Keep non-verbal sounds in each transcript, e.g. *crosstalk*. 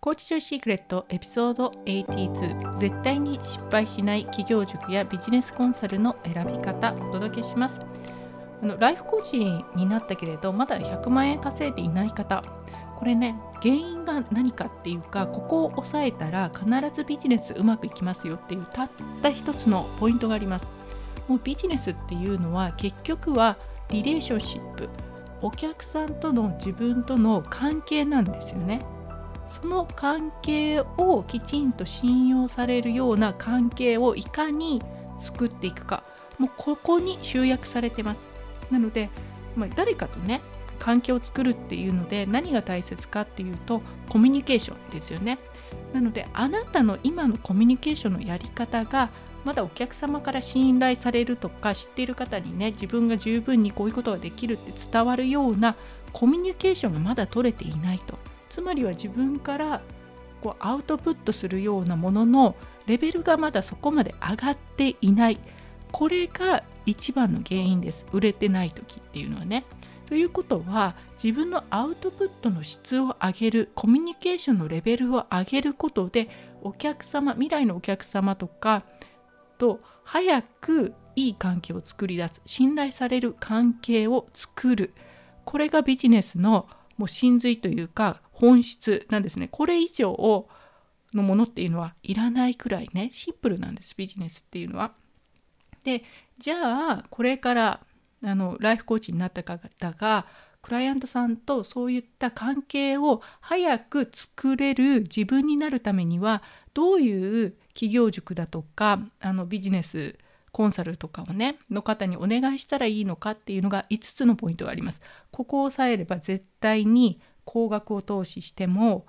コーチジョイシークレットエピソード82。絶対に失敗しない起業塾やビジネスコンサルの選び方お届けします。あのライフコーチになったけれどまだ100万円稼いでいない方。これね原因が何かっていうかここを押さえたら必ずビジネスうまくいきますよっていうたった一つのポイントがあります。もうビジネスっていうのは結局はリレーションシップ。お客さんとの自分との関係なんですよね。その関係をきちんと信用されるような関係をいかに作っていくか。もうここに集約されてます。なので、まあ、誰かとね関係を作るっていうので何が大切かっていうとコミュニケーションですよね。なのであなたの今のコミュニケーションのやり方がまだお客様から信頼されるとか知っている方にね自分が十分にこういうことができるって伝わるようなコミュニケーションがまだ取れていないと。つまりは自分からこうアウトプットするようなもののレベルがまだそこまで上がっていない。これが一番の原因です。売れてない時っていうのはね。ということは自分のアウトプットの質を上げるコミュニケーションのレベルを上げることでお客様未来のお客様とかと早くいい関係を作り出す信頼される関係を作る。これがビジネスのもう真髄というか本質なんですねこれ以上のものっていうのはいらないくらいねシンプルなんですビジネスっていうのは。でじゃあこれからあのライフコーチになった方がクライアントさんとそういった関係を早く作れる自分になるためにはどういう企業塾だとかあのビジネスコンサルとかをねの方にお願いしたらいいのかっていうのが5つのポイントがあります。ここを押さえれば絶対に高額を投資しても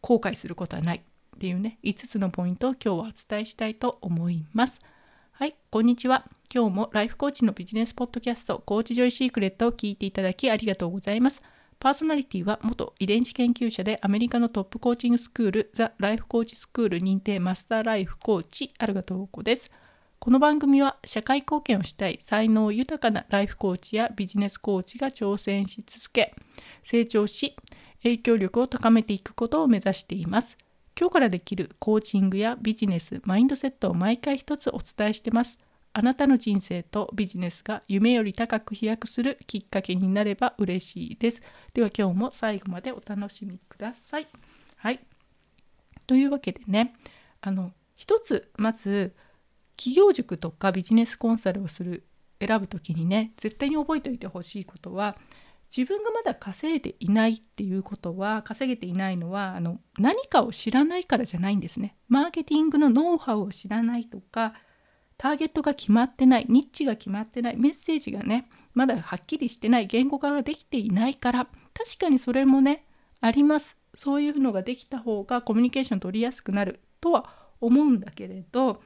後悔することはないっていうね5つのポイントを今日はお伝えしたいと思います。はい、こんにちは。今日もライフコーチのビジネスポッドキャストコーチジョイシークレットを聞いていただきありがとうございます。パーソナリティは元遺伝子研究者でアメリカのトップコーチングスクールザ・ライフコーチスクール認定マスターライフコーチアルガトーコです。この番組は社会貢献をしたい才能豊かなライフコーチやビジネスコーチが挑戦し続け成長し影響力を高めていくことを目指しています。今日からできるコーチングやビジネス、マインドセットを毎回一つお伝えしてます。あなたの人生とビジネスが夢より高く飛躍するきっかけになれば嬉しいです。では今日も最後までお楽しみください。はい。というわけでね、あの一つまず企業塾とかビジネスコンサルをする選ぶ時にね絶対に覚えておいてほしいことは自分がまだ稼いでいないっていうことは稼げていないのはあの何かを知らないからじゃないんですね。マーケティングのノウハウを知らないとかターゲットが決まってないニッチが決まってないメッセージがねまだはっきりしてない言語化ができていないから確かにそれもねありますそういうのができた方がコミュニケーション取りやすくなるとは思うんだけれど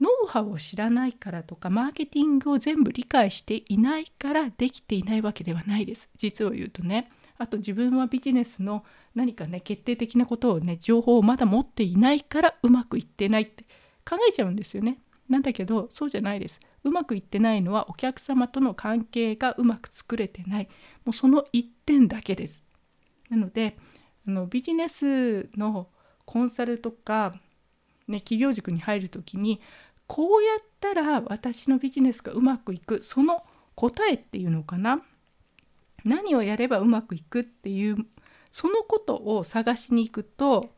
ノウハウを知らないからとかマーケティングを全部理解していないからできていないわけではないです。実を言うとね。あと自分はビジネスの何かね決定的なことをね情報をまだ持っていないからうまくいってないって。考えちゃうんですよね。なんだけどそうじゃないです。うまくいってないのはお客様との関係がうまく作れてない。もうその一点だけです。なのであのビジネスのコンサルとか、ね、企業塾に入る時にこうやったら私のビジネスがうまくいく。その答えっていうのかな？何をやればうまくいくっていうそのことを探しに行くと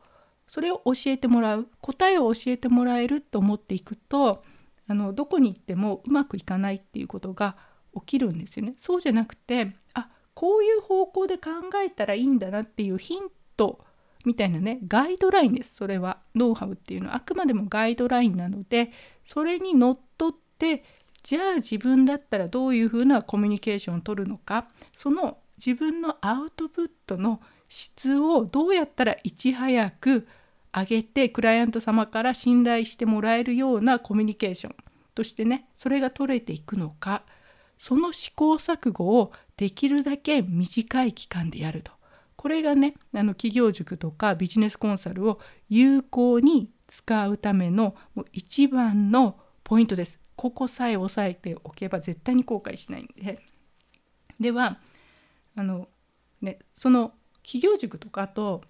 それを教えてもらう。答えを教えてもらえると思っていくとあのどこに行ってもうまくいかないっていうことが起きるんですよね。そうじゃなくてあこういう方向で考えたらいいんだなっていうヒントみたいなねガイドラインです。それは。ノウハウっていうのは。あくまでもガイドラインなのでそれにのっとってじゃあ自分だったらどういうふうなコミュニケーションをとるのか。その自分のアウトプットの質をどうやったらいち早く上げてクライアント様から信頼してもらえるようなコミュニケーションとしてねそれが取れていくのか。その試行錯誤をできるだけ短い期間でやると。これがねあの企業塾とかビジネスコンサルを有効に使うためのもう一番のポイントです。ここさえ押さえておけば絶対に後悔しないんで。ではあの、ね、その企業塾とかと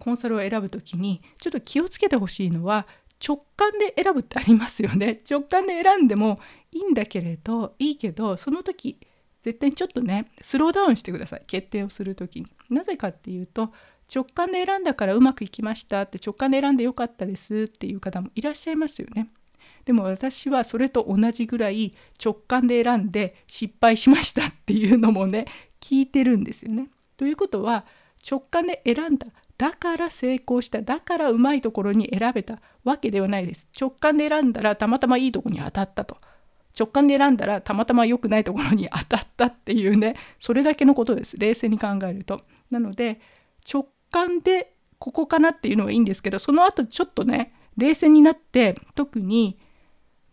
コンサルを選ぶ時にちょっと気をつけてほしいのは直感で選ぶってありますよね直感で選んでもいいんだけれどいいけどその時絶対にちょっとねスローダウンしてください。決定をする時に。なぜかっていうと直感で選んだからうまくいきましたって直感で選んでよかったですっていう方もいらっしゃいますよね。でも私はそれと同じぐらい直感で選んで失敗しましたっていうのもね聞いてるんですよね。ということは直感で選んだだから成功しただからうまいところに選べたわけではないです。直感で選んだらたまたまいいところに当たったと。直感で選んだらたまたま良くないところに当たったっていうねそれだけのことです。冷静に考えると。なので直感でここかなっていうのはいいんですけどその後ちょっとね冷静になって特に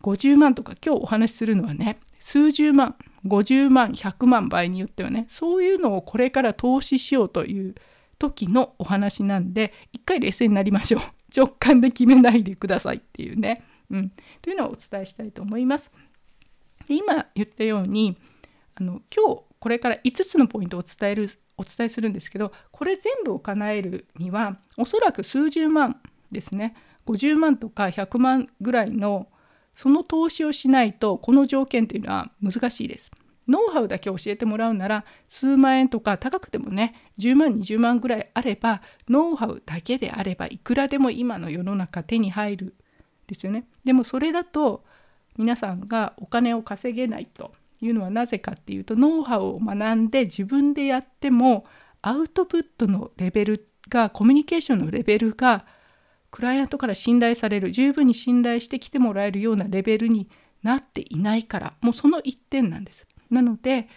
50万とか今日お話しするのはね数十万50万100万倍によってはねそういうのをこれから投資しようという時のお話なんで一回冷静になりましょう。直感で決めないでくださいっていうね、うん、というのをお伝えしたいと思います。で今言ったようにあの今日これから5つのポイントを伝えるお伝えするんですけどこれ全部を叶えるにはおそらく数十万ですね50万とか100万ぐらいのその投資をしないとこの条件というのは難しいです。ノウハウだけ教えてもらうなら数万円とか高くてもね10万20万ぐらいあればノウハウだけであればいくらでも今の世の中手に入るですよね。でもそれだと皆さんがお金を稼げないというのはなぜかっていうとノウハウを学んで自分でやってもアウトプットのレベルがコミュニケーションのレベルがクライアントから信頼される十分に信頼してきてもらえるようなレベルになっていないからもうその一点なんです。なので、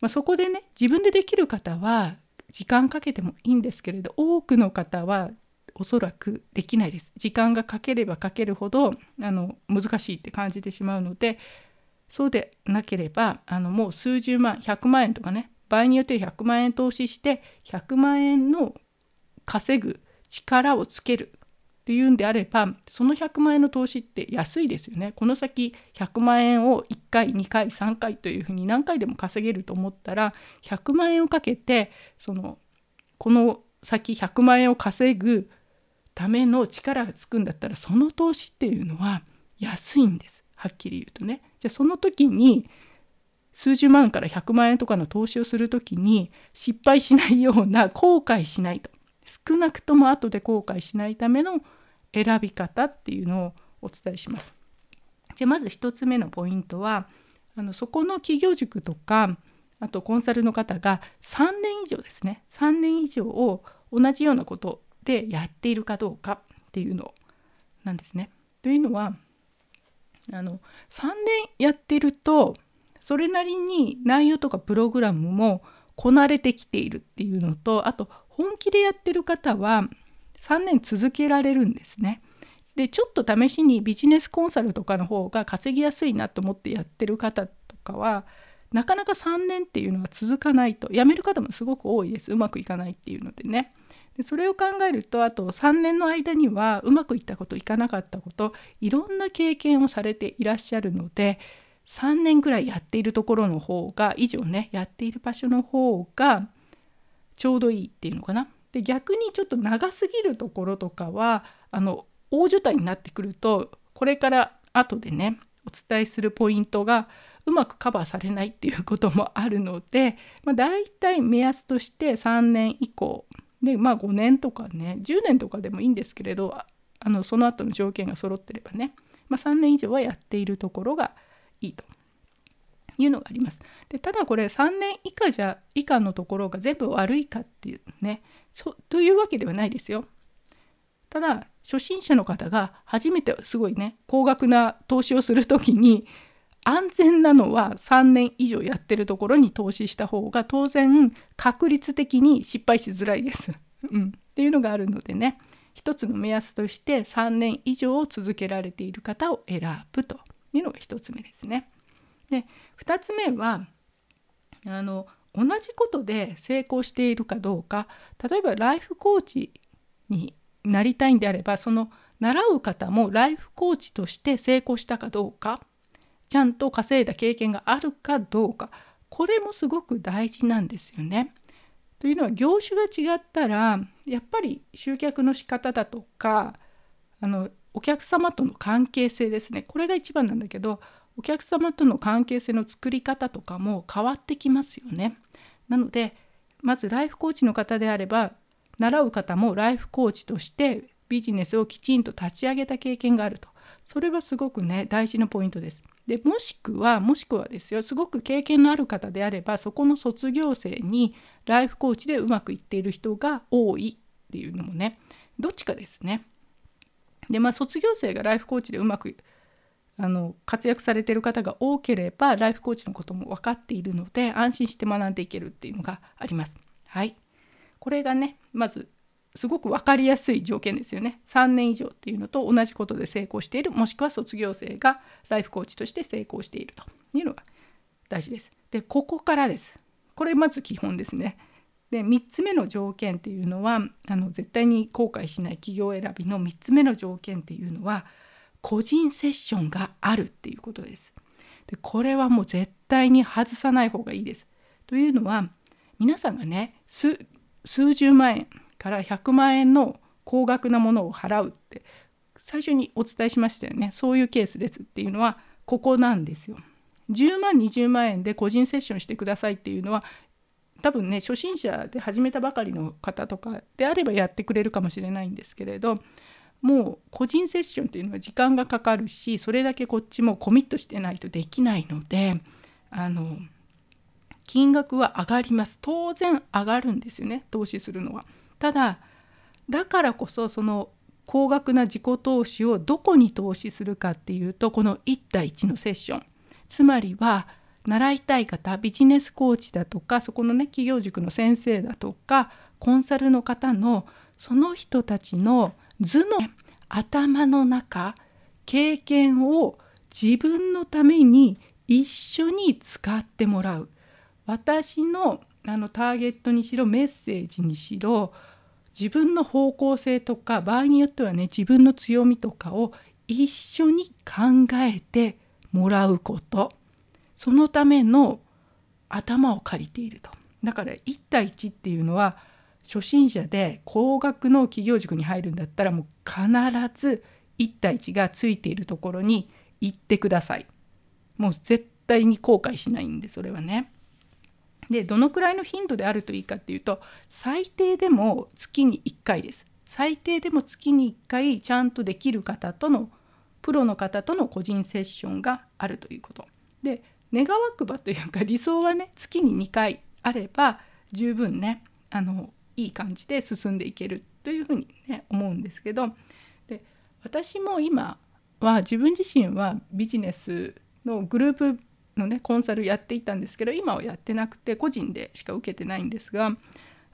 まあ、そこでね自分でできる方は時間かけてもいいんですけれど多くの方はおそらくできないです。時間がかければかけるほどあの難しいって感じてしまうのでそうでなければあのもう数十万100万円とかね場合によって100万円投資して100万円の稼ぐ力をつけるっていうんであればその100万円の投資って安いですよねこの先100万円を1回2回3回というふうに何回でも稼げると思ったら100万円をかけてそのこの先100万円を稼ぐための力がつくんだったらその投資っていうのは安いんですはっきり言うとね。じゃあその時に数十万から100万円とかの投資をする時に失敗しないような後悔しないと少なくとも後で後悔しないための選び方っていうのをお伝えします。じゃあまず1つ目のポイントはあのそこの企業塾とかあとコンサルの方が3年以上ですね3年以上を同じようなことでやっているかどうかっていうのなんですね。というのはあの3年やってるとそれなりに内容とかプログラムもこなれてきているっていうのとあと本気でやってる方は3年続けられるんですね。でちょっと試しにビジネスコンサルとかの方が稼ぎやすいなと思ってやってる方とかはなかなか3年っていうのは続かないと辞める方もすごく多いですうまくいかないっていうのでね。でそれを考えるとあと3年の間にはうまくいったこといかなかったこといろんな経験をされていらっしゃるので3年ぐらいやっているところの方が以上ねやっている場所の方がちょうどいいっていうのかな。で逆にちょっと長すぎるところとかはあの大所帯になってくるとこれから後でねお伝えするポイントがうまくカバーされないっていうこともあるので、まあ、大体目安として3年以降でまあ5年とかね10年とかでもいいんですけれどあのその後の条件が揃ってればね、まあ、3年以上はやっているところがいいというのがあります。でただこれ3年以下じゃ以下のところが全部悪いかっていうねそというわけではないですよ。ただ初心者の方が初めてすごいね高額な投資をする時に安全なのは3年以上やってるところに投資した方が当然確率的に失敗しづらいです。うん、っていうのがあるのでね一つの目安として3年以上続けられている方を選ぶというのが1つ目ですね。で2つ目はあの同じことで成功しているかどうか例えばライフコーチになりたいんであればその習う方もライフコーチとして成功したかどうかちゃんと稼いだ経験があるかどうかこれもすごく大事なんですよね。というのは業種が違ったらやっぱり集客の仕方だとかあのお客様との関係性ですねこれが一番なんだけどお客様との関係性の作り方とかも変わってきますよね。なのでまずライフコーチの方であれば習う方もライフコーチとしてビジネスをきちんと立ち上げた経験があるとそれはすごくね大事なポイントです。でもしくはもしくはですよすごく経験のある方であればそこの卒業生にライフコーチでうまくいっている人が多いっていうのもねどっちかですね。でまあ卒業生がライフコーチでうまくあの活躍されてる方が多ければライフコーチのことも分かっているので安心して学んでいけるっていうのがあります。はい、これがねまずすごく分かりやすい条件ですよね。3年以上っていうのと同じことで成功しているもしくは卒業生がライフコーチとして成功しているというのが大事です。でここからです。これまず基本ですね。で3つ目の条件っていうのはあの絶対に後悔しない企業選びの3つ目の条件っていうのは個人セッションがあるっていうことです。でこれはもう絶対に外さない方がいいです。というのは皆さんがね数十万円から100万円の高額なものを払うって最初にお伝えしましたよねそういうケースですっていうのはここなんですよ。10万20万円で個人セッションしてくださいっていうのは多分ね初心者で始めたばかりの方とかであればやってくれるかもしれないんですけれどもう個人セッションっていうのは時間がかかるしそれだけこっちもコミットしてないとできないのであの金額は上がります当然上がるんですよね投資するのは。ただだからこそその高額な自己投資をどこに投資するかっていうとこの1対1のセッション。つまりは習いたい方ビジネスコーチだとかそこのね企業塾の先生だとかコンサルの方のその人たちの頭の頭の中経験を自分のために一緒に使ってもらう。私のあのターゲットにしろメッセージにしろ自分の方向性とか場合によってはね自分の強みとかを一緒に考えてもらうことそのための頭を借りているとだから1対1っていうのは初心者で高額の企業塾に入るんだったらもう必ず1対1がついているところに行ってください。もう絶対に後悔しないんでそれはね。でどのくらいの頻度であるといいかっていうと最低でも月に1回です。最低でも月に1回ちゃんとできる方とのプロの方との個人セッションがあるということ。で願わくばというか理想はね月に2回あれば十分ねあのいい感じで進んでいけるというふうにね思うんですけどで私も今は自分自身はビジネスのグループのねコンサルやっていたんですけど今はやってなくて個人でしか受けてないんですが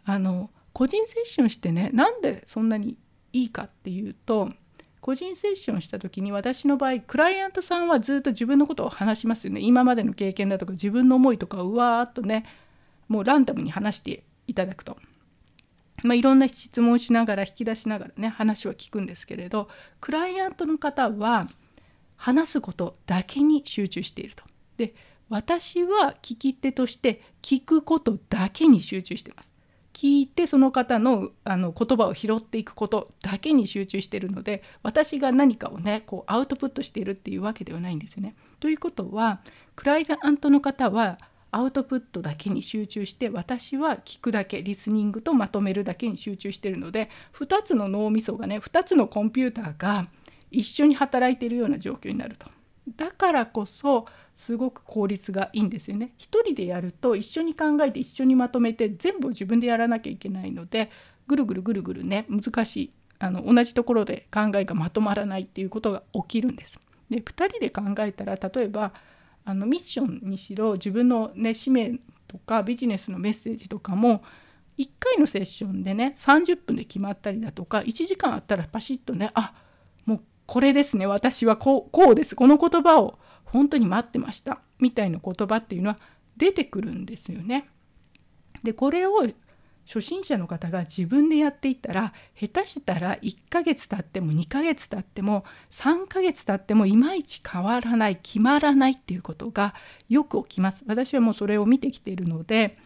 あの個人セッションしてねなんでそんなにいいかっていうと個人セッションした時に私の場合クライアントさんはずっと自分のことを話しますよね今までの経験だとか自分の思いとかうわーっとねもうランダムに話していただくとまあ、いろんな質問しながら引き出しながらね話は聞くんですけれどクライアントの方は話すことだけに集中していると。で私は聞き手として聞くことだけに集中してます。聞いてその方のあの言葉を拾っていくことだけに集中してるので私が何かをねこうアウトプットしているっていうわけではないんですよね。ということはクライアントの方はアウトプットだけに集中して私は聞くだけリスニングとまとめるだけに集中してるので2つの脳みそがね2つのコンピューターが一緒に働いているような状況になると。だからこそすごく効率がいいんですよね。一人でやると一緒に考えて一緒にまとめて全部自分でやらなきゃいけないのでぐるぐるぐるぐるね難しいあの同じところで考えがまとまらないっていうことが起きるんです。で2人で考えたら例えばあのミッションにしろ自分の、ね、使命とかビジネスのメッセージとかも1回のセッションでね30分で決まったりだとか1時間あったらパシッとねあもうこれですね。私はこうこうです。この言葉を本当に待ってました。みたいな言葉っていうのは出てくるんですよね。でこれを初心者の方が自分でやっていったら下手したら1ヶ月経っても2ヶ月経っても3ヶ月経ってもいまいち変わらない決まらないっていうことがよく起きます。私はもうそれを見てきているので。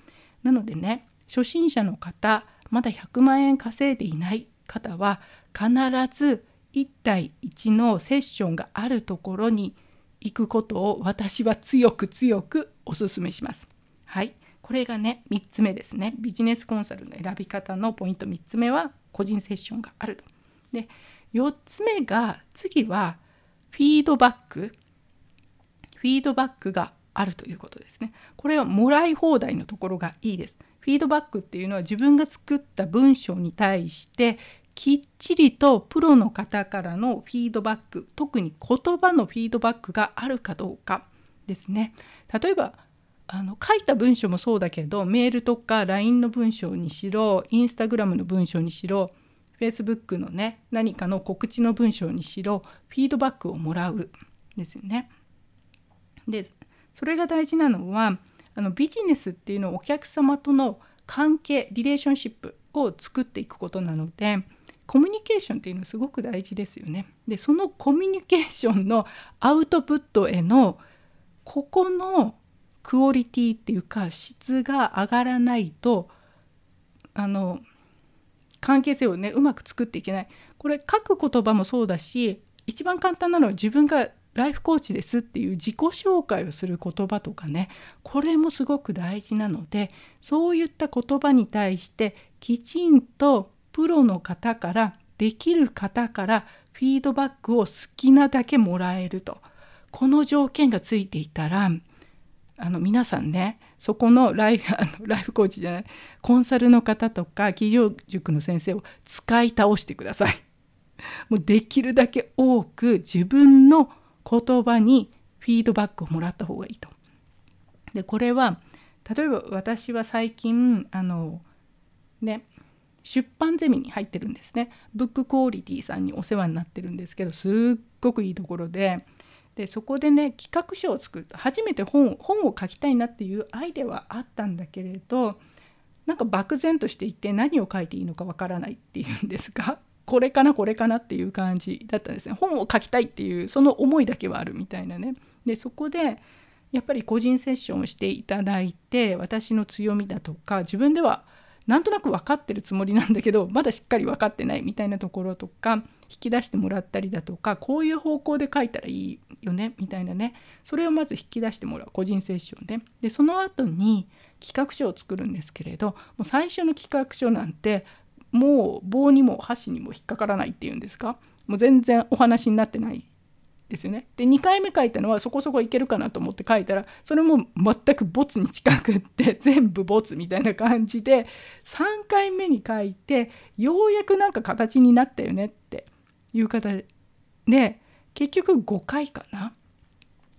なのでね初心者の方まだ100万円稼いでいない方は必ず1対1のセッションがあるところに行くことを私は強く強くお勧めします。はい、これがね3つ目ですねビジネスコンサルの選び方のポイント3つ目は個人セッションがあると。で4つ目が次はフィードバックフィードバックがあるということですね。これはもらい放題のところがいいです。フィードバックっていうのは自分が作った文章に対してきっちりとプロの方からのフィードバック特に言葉のフィードバックがあるかどうかですね。例えばあの書いた文章もそうだけどメールとか LINE の文章にしろインスタグラムの文章にしろ Facebook のね何かの告知の文章にしろフィードバックをもらうですよね。でそれが大事なのはあのビジネスっていうのはお客様との関係リレーションシップを作っていくことなのでコミュニケーションっていうのはすごく大事ですよね。でそのコミュニケーションのアウトプットへのここのクオリティっていうか質が上がらないとあの関係性をねうまく作っていけないこれ書く言葉もそうだし一番簡単なのは自分がライフコーチですっていう自己紹介をする言葉とかねこれもすごく大事なのでそういった言葉に対してきちんとプロの方からできる方からフィードバックを好きなだけもらえるとこの条件がついていたらあの皆さんねそこのライフ *laughs* あのライフコーチじゃないコンサルの方とか企業塾の先生を使い倒してください。もうできるだけ多く自分の言葉にフィードバックをもらった方がいいと。でこれは例えば私は最近あのね出版ゼミに入ってるんですね。ブッククオリティさんにお世話になってるんですけどすっごくいいところで。でそこでね企画書を作ると初めて本本を書きたいなっていうアイデアはあったんだけれどなんか漠然としていて何を書いていいのかわからないっていうんですかこれかなこれかなっていう感じだったんですね。本を書きたいっていうその思いだけはあるみたいなね。でそこでやっぱり個人セッションをしていただいて私の強みだとか自分ではなんとなく分かってるつもりなんだけどまだしっかり分かってないみたいなところとか引き出してもらったりだとかこういう方向で書いたらいいよねみたいなね。それをまず引き出してもらう。個人セッションで。でその後に企画書を作るんですけれどもう最初の企画書なんてもう棒にも箸にも引っかからないっていうんですか？もう全然お話になってないですよね。で2回目書いたのはそこそこいけるかなと思って書いたらそれも全くボツに近くって *laughs* 全部ボツみたいな感じで3回目に書いてようやくなんか形になったよねっていう方で結局5回かな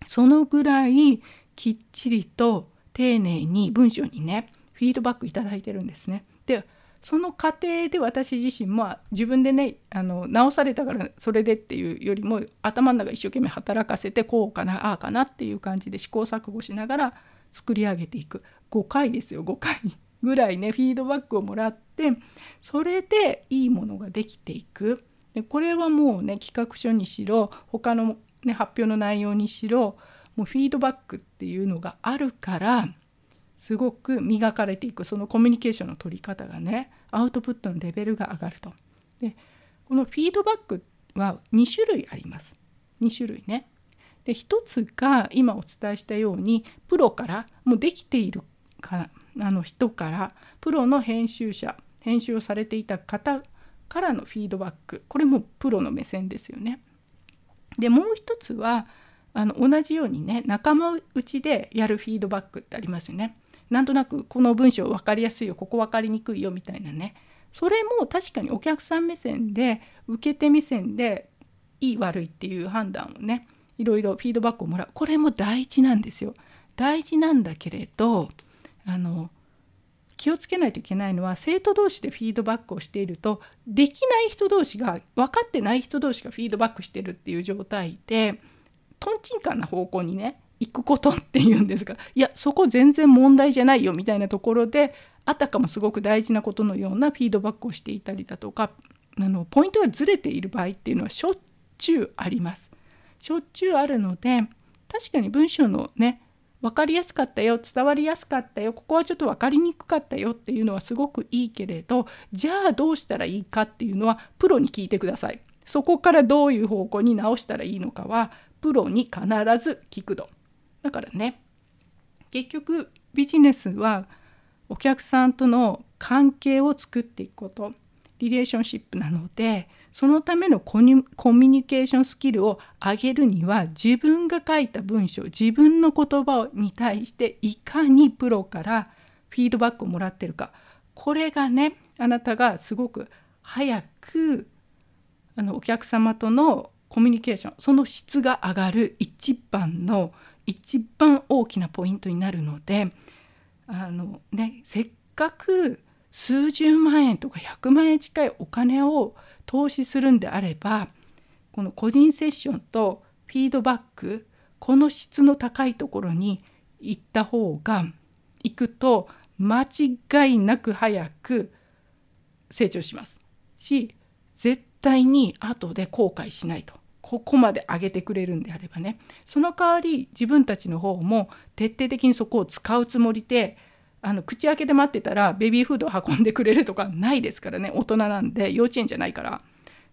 そのぐらいきっちりと丁寧に文章にねフィードバックいただいてるんですね。でその過程で私自身も自分でねあの直されたからそれでっていうよりも頭の中一生懸命働かせてこうかなああかなっていう感じで試行錯誤しながら作り上げていく。5回ですよ5回ぐらいねフィードバックをもらってそれでいいものができていく。でこれはもうね企画書にしろ他の、ね、発表の内容にしろもうフィードバックっていうのがあるからすごく磨かれていくそのコミュニケーションの取り方がねアウトプットのレベルが上がると。でこのフィードバックは2種類あります。2種類ね。で1つが今お伝えしたようにプロからもうできているかあの人からプロの編集者編集をされていた方からのフィードバックこれもプロの目線ですよね。でもう一つはあの同じようにね仲間内でやるフィードバックってありますよね。なんとなくこの文章分かりやすいよここ分かりにくいよみたいなねそれも確かにお客さん目線で受け手目線でいい悪いっていう判断をねいろいろフィードバックをもらうこれも大事なんですよ。大事なんだけれどあの気をつけないといけないのは生徒同士でフィードバックをしているとできない人同士が分かってない人同士がフィードバックしてるっていう状態でとんちんかんな方向にね行くことっていうんですがいやそこ全然問題じゃないよみたいなところであたかもすごく大事なことのようなフィードバックをしていたりだとかあのポイントがずれている場合っていうのはしょっちゅうあります。しょっちゅうあるので確かに文章のね分かりやすかったよ伝わりやすかったよここはちょっと分かりにくかったよっていうのはすごくいいけれどじゃあどうしたらいいかっていうのはプロに聞いてください。そこからどういう方向に直したらいいのかはプロに必ず聞くと。だからね。結局ビジネスはお客さんとの関係を作っていくこと。リレーションシップなのでそのためのコミュニケーションスキルを上げるには自分が書いた文章自分の言葉に対していかにプロからフィードバックをもらってるか。これがねあなたがすごく早くあのお客様とのコミュニケーションその質が上がる一番の一番大きなポイントになるのであの、ね、せっかく数十万円とか100万円近いお金を投資するんであればこの個人セッションとフィードバックこの質の高いところに行った方が行くと間違いなく早く成長します。し絶対に後で後悔しないと。ここまで上げてくれるんであればねその代わり自分たちの方も徹底的にそこを使うつもりであの口開けて待ってたらベビーフードを運んでくれるとかないですからね大人なんで幼稚園じゃないから。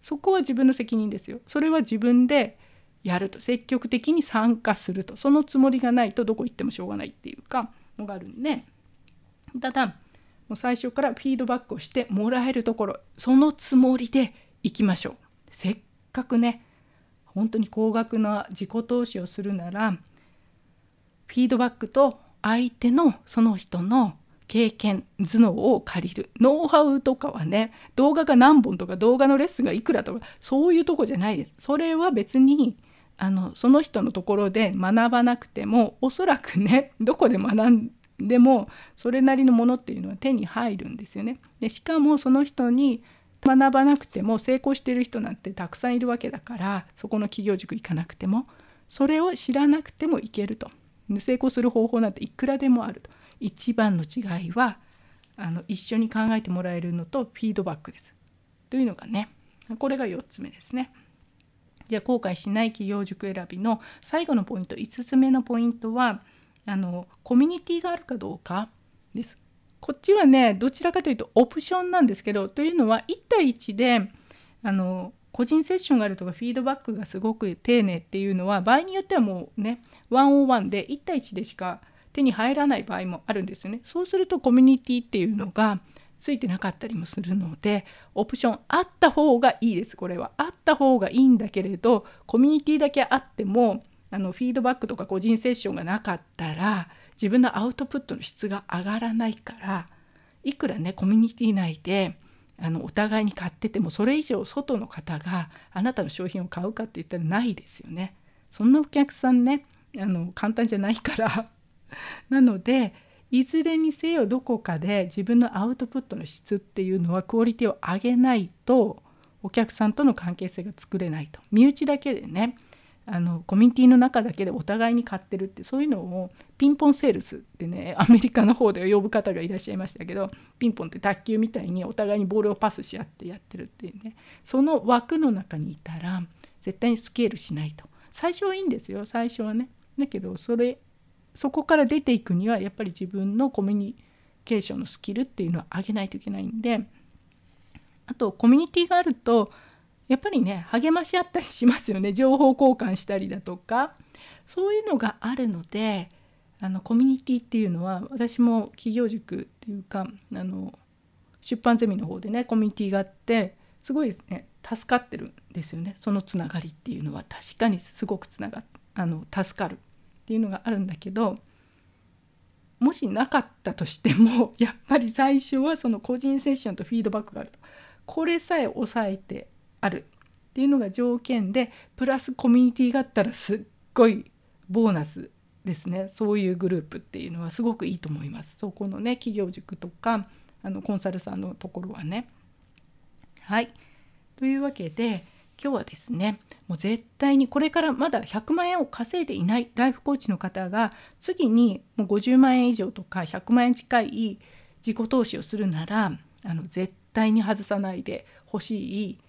そこは自分の責任ですよ。それは自分でやると。積極的に参加すると。そのつもりがないとどこ行ってもしょうがないっていうかのがあるんで。ただもう最初からフィードバックをしてもらえるところそのつもりで行きましょう。せっかくね本当に高額な自己投資をするならフィードバックと相手のその人の経験頭脳を借りるノウハウとかはね動画が何本とか動画のレッスンがいくらとかそういうとこじゃないですそれは別にあのその人のところで学ばなくてもおそらくねどこで学んでもそれなりのものっていうのは手に入るんですよね。でしかもその人に学ばなくても成功してる人なんてたくさんいるわけだからそこの企業塾行かなくてもそれを知らなくてもいけると。成功する方法なんていくらでもあると。一番の違いはあの一緒に考えてもらえるのとフィードバックです。というのがねこれが4つ目ですね。じゃあ後悔しない企業塾選びの最後のポイント5つ目のポイントはあのコミュニティがあるかどうかです。こっちはねどちらかというとオプションなんですけどというのは1対1であの個人セッションがあるとかフィードバックがすごく丁寧っていうのは場合によってはもうねワンオンワンで1対1でしか手に入らない場合もあるんですよね。そうするとコミュニティっていうのがついてなかったりもするのでオプションあった方がいいですこれは。あった方がいいんだけれどコミュニティだけあってもあのフィードバックとか個人セッションがなかったら自分のアウトプットの質が上がらないからいくらねコミュニティ内であのお互いに買っててもそれ以上外の方があなたの商品を買うかって言ったらないですよね。そんなお客さんねあの簡単じゃないから *laughs* なのでいずれにせよどこかで自分のアウトプットの質っていうのはクオリティを上げないとお客さんとの関係性が作れないと身内だけでねあのコミュニティの中だけでお互いに買ってるってそういうのをピンポンセールスってねアメリカの方で呼ぶ方がいらっしゃいましたけどピンポンって卓球みたいにお互いにボールをパスし合ってやってるっていうね。その枠の中にいたら絶対にスケールしないと。最初はいいんですよ。最初はね。だけどそれそこから出ていくにはやっぱり自分のコミュニケーションのスキルっていうのは上げないといけないんであとコミュニティがあるとやっぱりね励まし合ったりしますよね。*laughs* 情報交換したりだとか。そういうのがあるのであのコミュニティっていうのは私も企業塾っていうかあの出版ゼミの方でねコミュニティがあってすごいね助かってるんですよね。そのつながりっていうのは。確かにすごくつながあの助かるっていうのがあるんだけどもしなかったとしても *laughs* やっぱり最初はその個人セッションとフィードバックがあると。これさえ抑えてある。っていうのが条件でプラスコミュニティがあったらすっごいボーナスですね。そういうグループっていうのはすごくいいと思います。そこのね企業塾とかあのコンサルさんのところはね。はい。というわけで今日はですねもう絶対にこれからまだ100万円を稼いでいないライフコーチの方が次にもう50万円以上とか100万円近い自己投資をするならあの絶対に外さないでほしい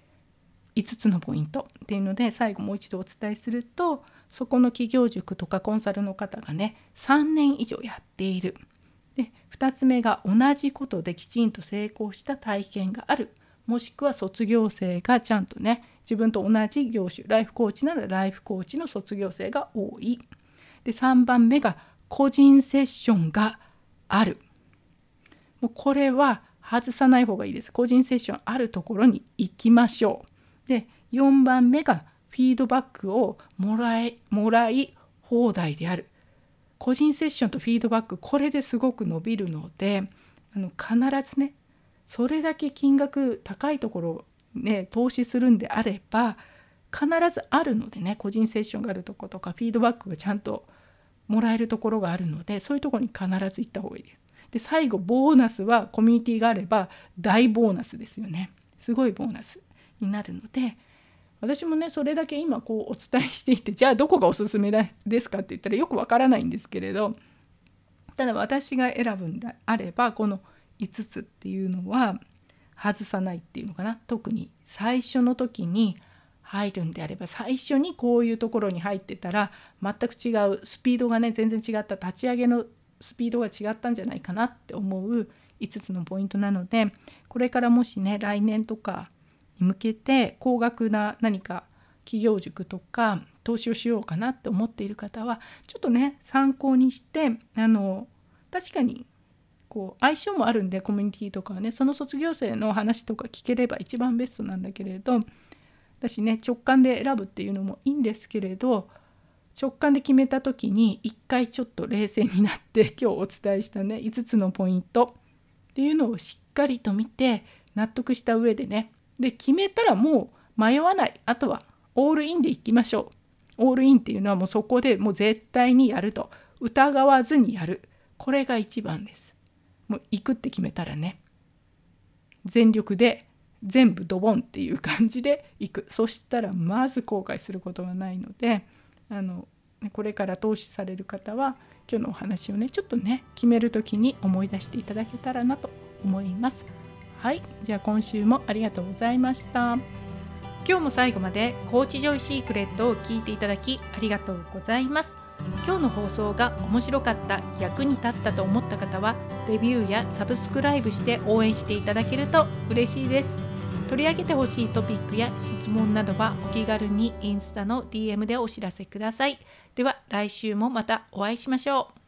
5つのポイントっていうので最後もう一度お伝えするとそこの企業塾とかコンサルの方がね3年以上やっている。で2つ目が同じことできちんと成功した体験があるもしくは卒業生がちゃんとね自分と同じ業種ライフコーチならライフコーチの卒業生が多い。で3番目が個人セッションがある。もうこれは外さない方がいいです。個人セッションあるところに行きましょう。で4番目がフィードバックをもらいもらい放題である。個人セッションとフィードバックこれですごく伸びるのであの必ずねそれだけ金額高いところね投資するんであれば必ずあるのでね個人セッションがあるとことかフィードバックがちゃんともらえるところがあるのでそういうとこに必ず行った方がいいです。で最後ボーナスはコミュニティがあれば大ボーナスですよねすごいボーナスになるので私もねそれだけ今こうお伝えしていてじゃあどこがおすすめですかって言ったらよくわからないんですけれどただ私が選ぶんであればこの5つっていうのは外さないっていうのかな。特に最初の時に入るんであれば最初にこういうところに入ってたら全く違うスピードがね全然違った立ち上げのスピードが違ったんじゃないかなって思う5つのポイントなのでこれからもしね来年とかに向けて高額な何か企業塾とか投資をしようかなって思っている方はちょっとね参考にしてあの確かにこう相性もあるんでコミュニティとかはねその卒業生の話とか聞ければ一番ベストなんだけれど私ね直感で選ぶっていうのもいいんですけれど直感で決めた時に一回ちょっと冷静になって *laughs* 今日お伝えしたね5つのポイントっていうのをしっかりと見て納得した上でねで決めたらもう迷わない。あとはオールインでいきましょう。オールインっていうのはもうそこでもう絶対にやると。疑わずにやる。これが一番です。もう行くって決めたらね。全力で全部ドボンっていう感じで行く。そしたらまず後悔することがないのであのこれから投資される方は今日のお話をねちょっとね決める時に思い出していただけたらなと思います。はいじゃあ今週もありがとうございました。今日も最後までコーチジョイシークレットを聞いていただきありがとうございます。今日の放送が面白かった役に立ったと思った方はレビューやサブスクライブして応援していただけると嬉しいです。取り上げてほしいトピックや質問などはお気軽にインスタの DM でお知らせください。では来週もまたお会いしましょう。